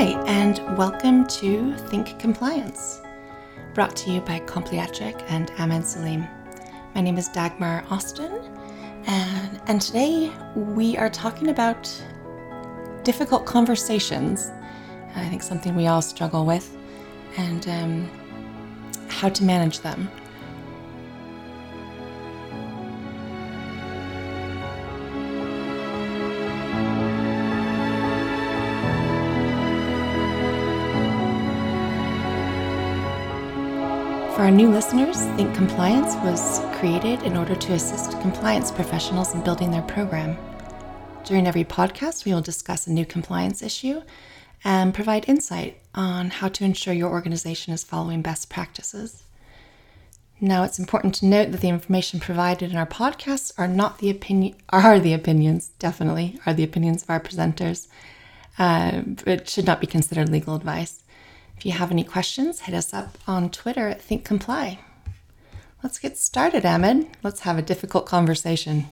Hi, and welcome to Think Compliance, brought to you by Compliatric and Ahmed Salim. My name is Dagmar Austin, and, and today we are talking about difficult conversations. I think something we all struggle with, and um, how to manage them. Our new listeners, Think Compliance was created in order to assist compliance professionals in building their program. During every podcast, we will discuss a new compliance issue and provide insight on how to ensure your organization is following best practices. Now, it's important to note that the information provided in our podcasts are not the opinion are the opinions, definitely are the opinions of our presenters. Uh, it should not be considered legal advice. If you have any questions, hit us up on Twitter at Think Comply. Let's get started, Ahmed. Let's have a difficult conversation.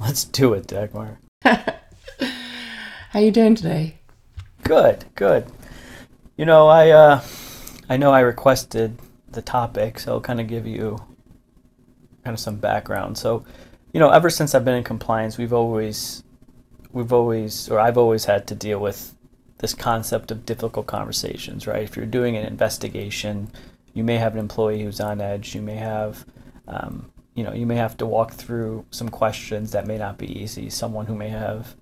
Let's do it, Dagmar. How you doing today? Good, good. You know, I uh, I know I requested the topic, so I'll kind of give you kind of some background. So, you know, ever since I've been in compliance, we've always we've always or I've always had to deal with this concept of difficult conversations, right? If you're doing an investigation, you may have an employee who's on edge. You may have, um, you know, you may have to walk through some questions that may not be easy. Someone who may have,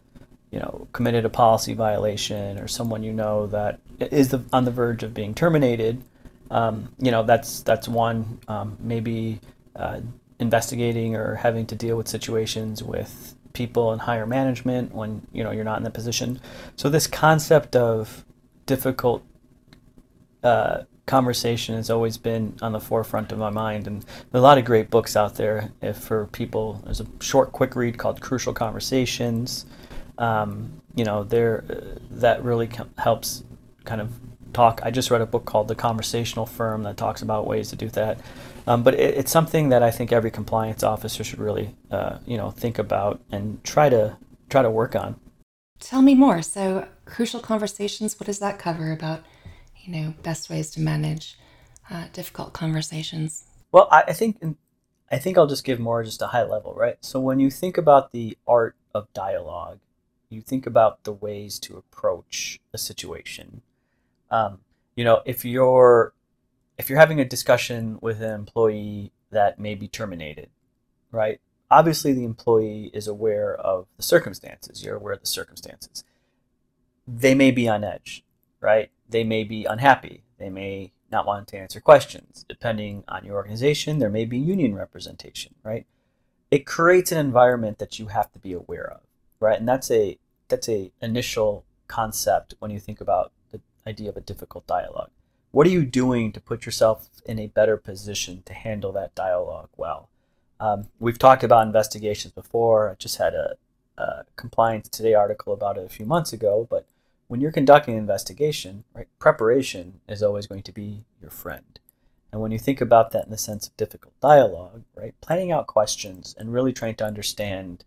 you know, committed a policy violation, or someone you know that is the, on the verge of being terminated. Um, you know, that's that's one. Um, maybe uh, investigating or having to deal with situations with people in higher management when you know you're not in the position. So this concept of difficult uh, conversation has always been on the forefront of my mind, and a lot of great books out there. If for people, there's a short, quick read called "Crucial Conversations." Um, you know, there uh, that really helps kind of talk. I just read a book called The Conversational Firm that talks about ways to do that. Um, but it, it's something that I think every compliance officer should really, uh, you know, think about and try to try to work on. Tell me more. So, crucial conversations. What does that cover about? You know, best ways to manage uh, difficult conversations. Well, I, I think I think I'll just give more just a high level, right? So when you think about the art of dialogue, you think about the ways to approach a situation. Um, you know, if you're if you're having a discussion with an employee that may be terminated, right? Obviously, the employee is aware of the circumstances. You're aware of the circumstances. They may be on edge, right? They may be unhappy. They may not want to answer questions. Depending on your organization, there may be union representation, right? It creates an environment that you have to be aware of, right? And that's a that's a initial concept when you think about idea of a difficult dialogue what are you doing to put yourself in a better position to handle that dialogue well? Um, we've talked about investigations before. I just had a, a, Compliance Today article about it a few months ago. But when you're conducting an investigation, right, preparation is always going to be your friend. And when you think about that in the sense of difficult dialogue, right, planning out questions and really trying to understand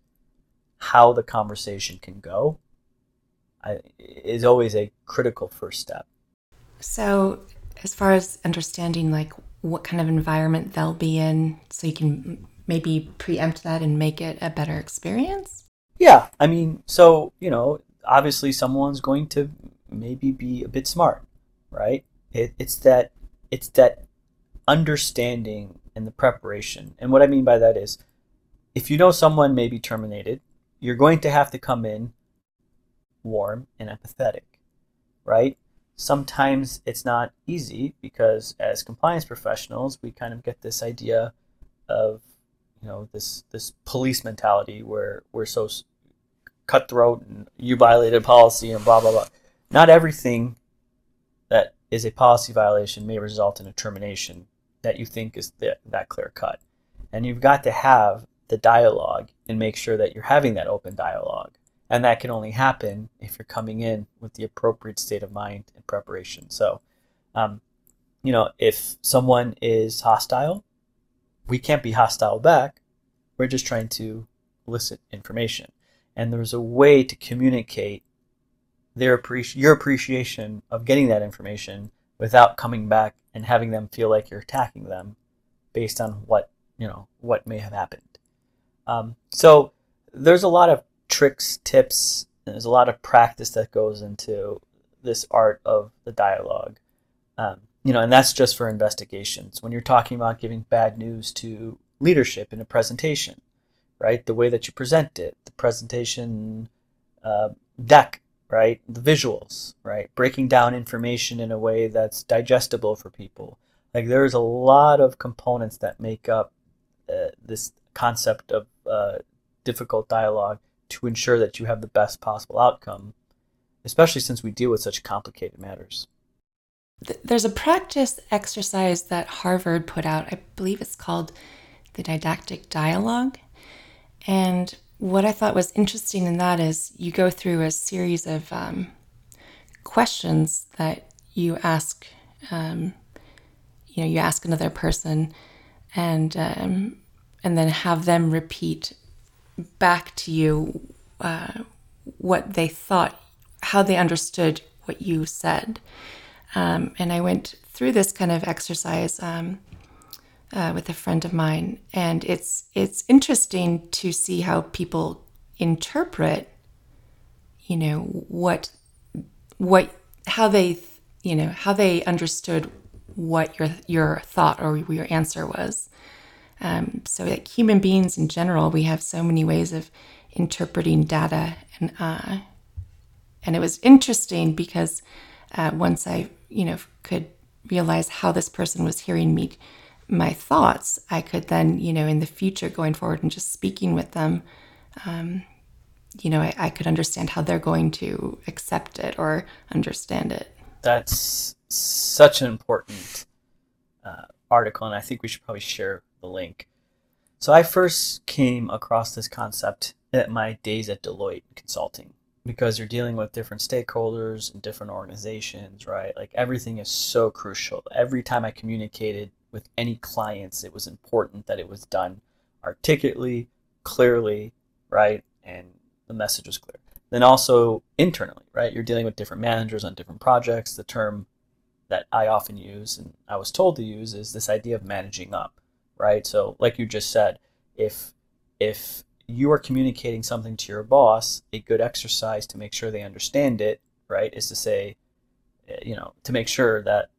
how the conversation can go is always a critical first step. So, as far as understanding like what kind of environment they'll be in so you can maybe preempt that and make it a better experience? Yeah i mean so you know obviously someone's going to maybe be a bit smart right? It, it's that it's that understanding and the preparation. And what i mean by that is if you know someone may be terminated you're going to have to come in warm and empathetic right? Sometimes it's not easy because as compliance professionals we kind of get this idea of you know this this police mentality where we're so cutthroat and you violated policy and blah blah blah. Not everything that is a policy violation may result in a termination that you think is that, that clear cut. And you've got to have the dialogue and make sure that you're having that open dialogue and that can only happen if you're coming in with the appropriate state of mind and preparation. So, um, you know, if someone is hostile, we can't be hostile back. We're just trying to elicit information. And there's a way to communicate their appreci- your appreciation of getting that information without coming back and having them feel like you're attacking them based on what you know what may have happened. Um, so there's a lot of tricks, tips, there's a lot of practice that goes into this art of the dialogue. Um, you know, and that's just for investigations. When you're talking about giving bad news to leadership in a presentation, right? The way that you present it, the presentation uh, deck, right? The visuals, right? Breaking down information in a way that's digestible for people. Like there's a lot of components that make up uh, this concept of uh, difficult dialogue to ensure that you have the best possible outcome, especially since we deal with such complicated matters. There's a practice exercise that Harvard put out. I believe it's called the didactic dialogue. And what I thought was interesting in that is you go through a series of um, questions that you ask. Um, you know, you ask another person, and um, and then have them repeat back to you uh, what they thought, how they understood what you said. Um, and I went through this kind of exercise um, uh, with a friend of mine, and it's it's interesting to see how people interpret, you know, what what how they you know how they understood what your your thought or your answer was. Um, so, like human beings in general, we have so many ways of interpreting data, and uh, and it was interesting because uh, once I you know could realize how this person was hearing me my thoughts, I could then, you know, in the future going forward and just speaking with them, um, you know, I, I, could understand how they're going to accept it or understand it. That's such an important uh, article, and I think we should probably share the link. So I first came across this concept at my days at Deloitte Consulting because you're dealing with different stakeholders and different organizations, right? Like everything is so crucial. Every time I communicated with any clients, it was important that it was done articulately, clearly, right? And the message was clear. Then also internally, right? You're dealing with different managers on different projects. The term that I often use and I was told to use is this idea of managing up, right? So like you just said, if if you are communicating something to your boss, a good exercise to make sure they understand it, right, is to say, eh, you know, to make sure that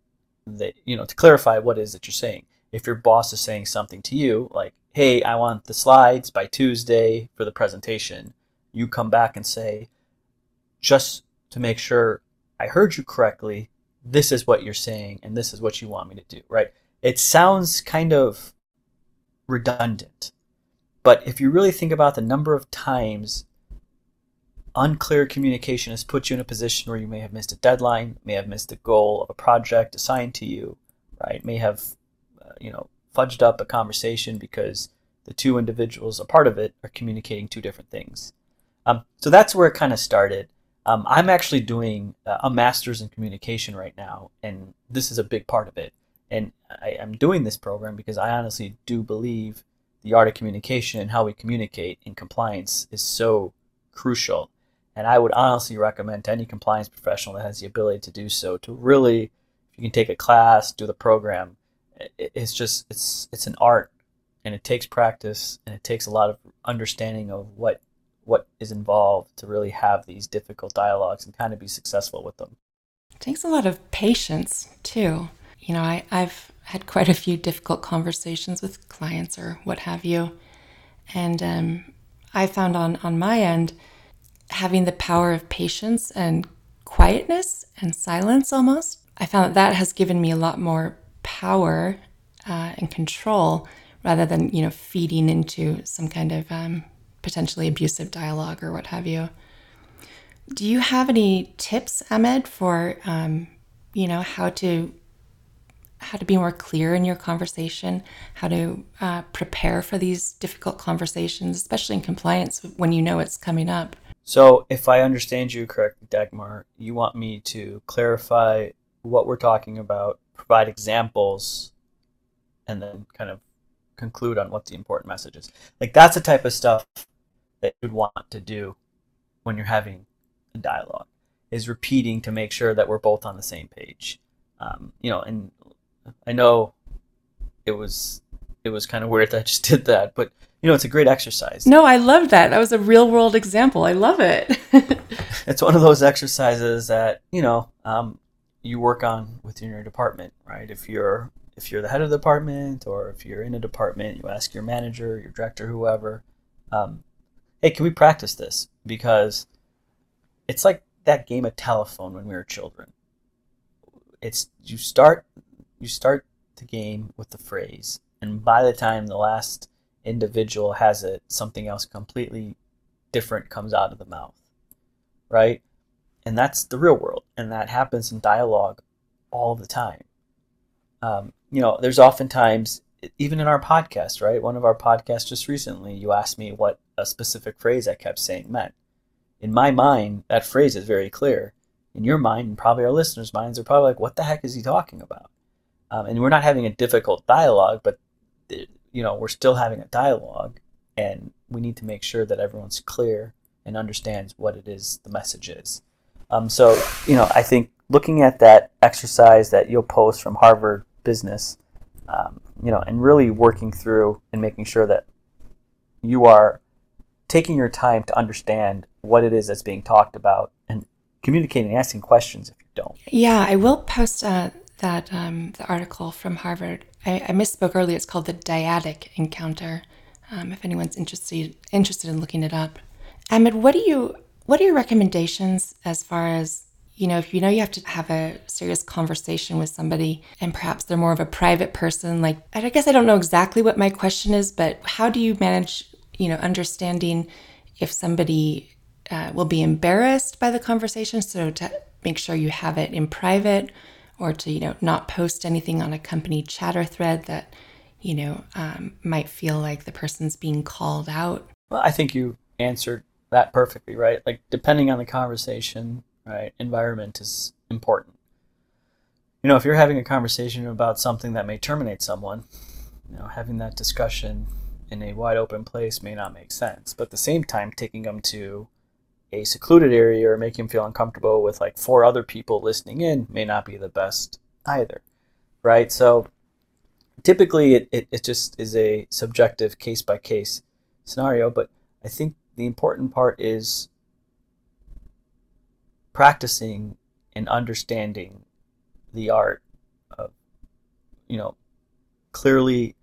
they, you know, to clarify what is that you're saying. If your boss is saying something to you, like, hey, I want the slides by Tuesday for the presentation, you come back and say, just to make sure I heard you correctly, this is what you're saying and this is what you want me to do, right? It sounds kind of redundant. But if you really think about the number of times unclear communication has put you in a position where you may have missed a deadline, may have missed a goal of a project assigned to you, right? May have, uh, you know, fudged up a conversation because the two individuals a part of it are communicating two different things. Um, so that's where it kind of started. Um, I'm actually doing a master's in communication right now, and this is a big part of it. And I, am doing this program because I honestly do believe the art of communication and how we communicate in compliance is so crucial. And I would honestly recommend to any compliance professional that has the ability to do so to really, if you can take a class, do the program, it's just it's it's an art, and it takes practice and it takes a lot of understanding of what what is involved to really have these difficult dialogues and kind of be successful with them. It takes a lot of patience too. You know, I, I've had quite a few difficult conversations with clients or what have you. And um, I found on, on my end, having the power of patience and quietness and silence almost, I found that that has given me a lot more power uh, and control rather than, you know, feeding into some kind of um, potentially abusive dialogue or what have you. Do you have any tips, Ahmed, for um, you know how to how to be more clear in your conversation, how to uh, prepare for these difficult conversations, especially in compliance when you know it's coming up? So, if I understand you correctly, Dagmar, you want me to clarify what we're talking about, provide examples, and then kind of conclude on what the important message is. Like that's the type of stuff that you'd want to do when you're having a dialogue. is repeating to make sure that we're both on the same page. Um, you know, and I know it was it was kind of weird that I just did that, but you know, it's a great exercise. No, I love that. That was a real world example. I love it. it's one of those exercises that you know um, you work on within your department, right? If you're if you're the head of the department or if you're in a department, you ask your manager, your director, whoever, um, hey, can we practice this? Because it's like that game of telephone when we were children. It's you start you start the game with the phrase, and by the time the last individual has it, something else completely different comes out of the mouth, right? And that's the real world, and that happens in dialogue all the time. Um, you know, there's oftentimes, even in our podcast, right? One of our podcasts just recently, you asked me what a specific phrase I kept saying meant. In my mind, that phrase is very clear. In your mind, and probably our listeners' minds, are probably like, what the heck is he talking about? Um, and we're not having a difficult dialogue, but you know, we're still having a dialogue and we need to make sure that everyone's clear and understands what it is the message is. Um, so, you know, I think looking at that exercise that you'll post from Harvard Business, um, you know, and really working through and making sure that you are taking your time to understand what it is that's being talked about and communicating asking questions if you don't. Yeah, I will post uh, that um, the article from Harvard. I, I, misspoke earlier. It's called the dyadic encounter. Um, if anyone's interested interested in looking it up, Ahmed, what do you what are your recommendations as far as you know if you know you have to have a serious conversation with somebody and perhaps they're more of a private person like i guess i don't know exactly what my question is but how do you manage you know understanding if somebody uh, will be embarrassed by the conversation so to make sure you have it in private or to you know not post anything on a company chatter thread that you know um, might feel like the person's being called out. Well i think you answered that perfectly right? Like depending on the conversation right environment is important. You know if you're having a conversation about something that may terminate someone you know having that discussion in a wide open place may not make sense. But at the same time taking them to a secluded area or make him feel uncomfortable with like four other people listening in may not be the best either right? So typically it, it, it just is a subjective case by case scenario but i think the important part is practicing and understanding the art of you know clearly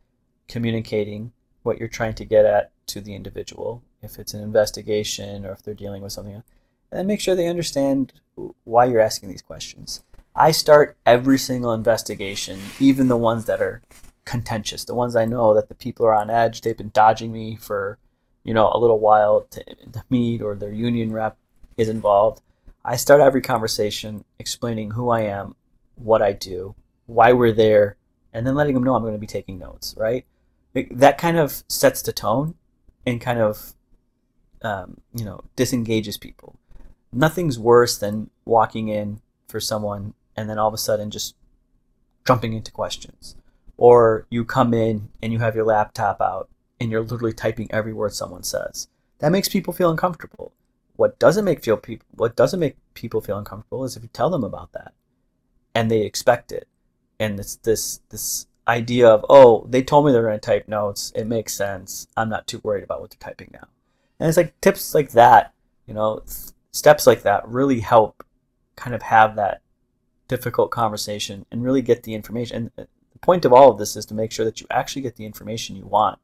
communicating what you're trying to get at to the individual if it's an investigation or if they're dealing with something, and then make sure they understand why you're asking these questions. I start every single investigation, even the ones that are contentious, the ones I know that the people are on edge, they've been dodging me for, you know, a little while to, to meet or their union rep is involved. I start every conversation explaining who I am, what I do, why we're there, and then letting them know I'm going to be taking notes, right? That kind of sets the tone and kind of um, you know, disengages people. Nothing's worse than walking in for someone and then all of a sudden just jumping into questions. Or you come in and you have your laptop out and you're literally typing every word someone says. That makes people feel uncomfortable. What doesn't make feel people what doesn't make people feel uncomfortable is if you tell them about that and they expect it. And it's this this idea of, oh, they told me they're going to type notes. It makes sense. I'm not too worried about what they're typing now. And it's like tips like that, you know, steps like that really help kind of have that difficult conversation and really get the information. And the point of all of this is to make sure that you actually get the information you want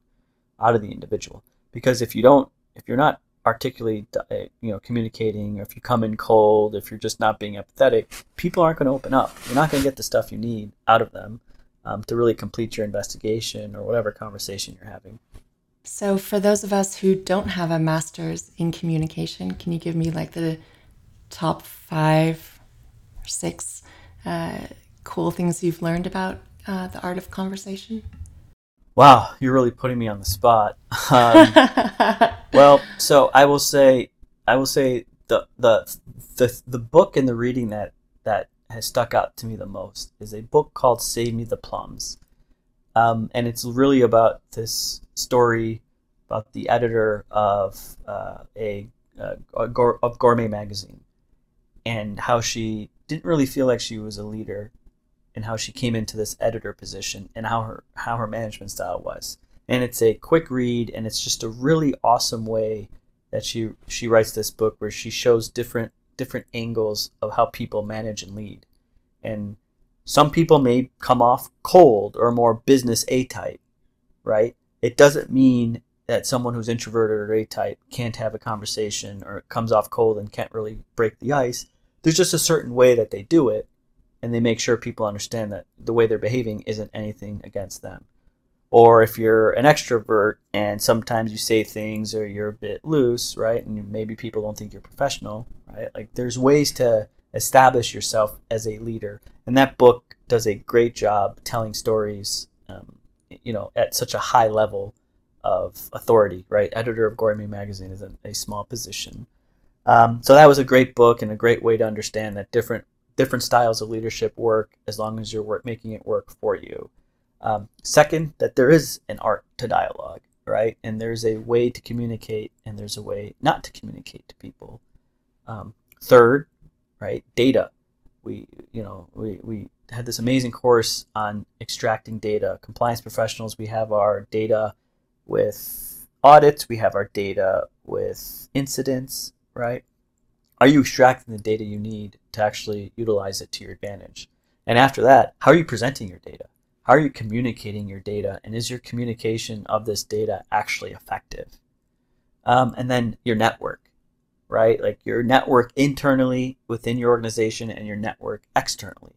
out of the individual. Because if you don't, if you're not articulately, uh, you know, communicating, or if you come in cold, if you're just not being empathetic, people aren't going to open up. You're not going to get the stuff you need out of them um, to really complete your investigation or whatever conversation you're having. So, for those of us who don't have a master's in communication, can you give me like the top five or six uh, cool things you've learned about uh, the art of conversation? Wow, you're really putting me on the spot. Um, well, so I will say, I will say the the the the book and the reading that that has stuck out to me the most is a book called Save Me the Plums. Um, and it's really about this story about the editor of uh, a uh, of Gourmet magazine, and how she didn't really feel like she was a leader and how she came into this editor position and how her how her management style was. And it's a quick read and it's just a really awesome way that she she writes this book where she shows different different angles of how people manage and lead. And some people may come off cold or more business A type, right? It doesn't mean that someone who's introverted or A type can't have a conversation or comes off cold and can't really break the ice. There's just a certain way that they do it and they make sure people understand that the way they're behaving isn't anything against them. Or if you're an extrovert and sometimes you say things or you're a bit loose, right? And maybe people don't think you're professional, right? Like there's ways to establish yourself as a leader. And that book does a great job telling stories, um, you know, at such a high level of authority, right? Editor of Gourmet Magazine is a, a small position. Um, so that was a great book and a great way to understand that different different styles of leadership work as long as you're work, making it work for you. Um, second, that there is an art to dialogue, right? And there's a way to communicate and there's a way not to communicate to people. Um, third, right, data. We, you know, we, we had this amazing course on extracting data. Compliance professionals, we have our data with audits, we have our data with incidents, right? Are you extracting the data you need to actually utilize it to your advantage? And after that, how are you presenting your data? How are you communicating your data? And is your communication of this data actually effective? Um, and then your network, right? Like your network internally within your organization and your network externally,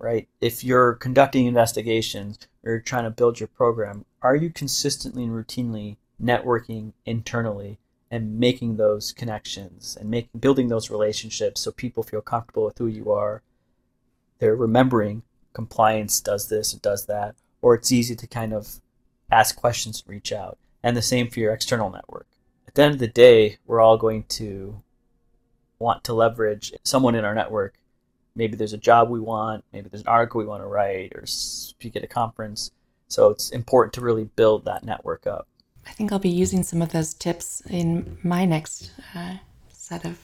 right? If you're conducting investigations or you're trying to build your program, are you consistently and routinely networking internally and making those connections and making building those relationships so people feel comfortable with who you are. They're remembering compliance does this, it does that, or it's easy to kind of ask questions and reach out. And the same for your external network. At the end of the day, we're all going to want to leverage someone in our network. Maybe there's a job we want, maybe there's an article we want to write or speak at a conference. So it's important to really build that network up. I think I'll be using some of those tips in my next uh, set of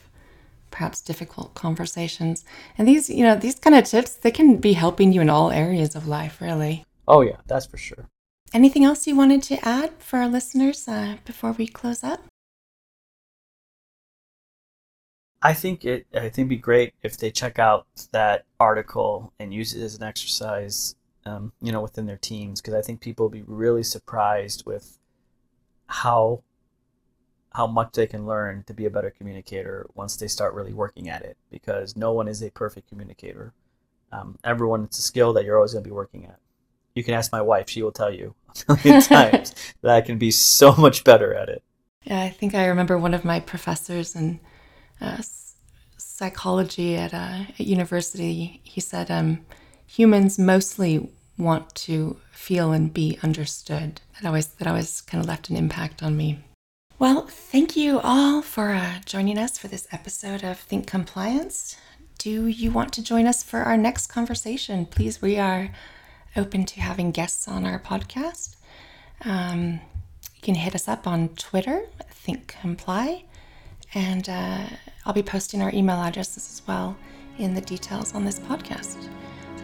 perhaps difficult conversations. And these, you know, these kind of tips, they can be helping you in all areas of life, really. Oh, yeah, that's for sure. Anything else you wanted to add for our listeners uh, before we close up? I think it. I think it'd be great if they check out that article and use it as an exercise, um, you know, within their teams, because I think people will be really surprised with how how much they can learn to be a better communicator once they start really working at it because no one is a perfect communicator um, everyone it's a skill that you're always going to be working at you can ask my wife she will tell you a million times that i can be so much better at it yeah i think i remember one of my professors in uh, psychology at, uh, at university he said um, humans mostly want to feel and be understood. That always that always kind of left an impact on me. Well, thank you all for uh, joining us for this episode of Think Compliance. Do you want to join us for our next conversation? Please, we are open to having guests on our podcast. Um, you can hit us up on Twitter, Think Comply, and uh, I'll be posting our email addresses as well in the details on this podcast.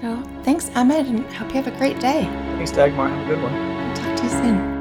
So thanks, Ahmed, and hope you have a great day. Thanks, Dagmar. Have a good one. Talk to you soon.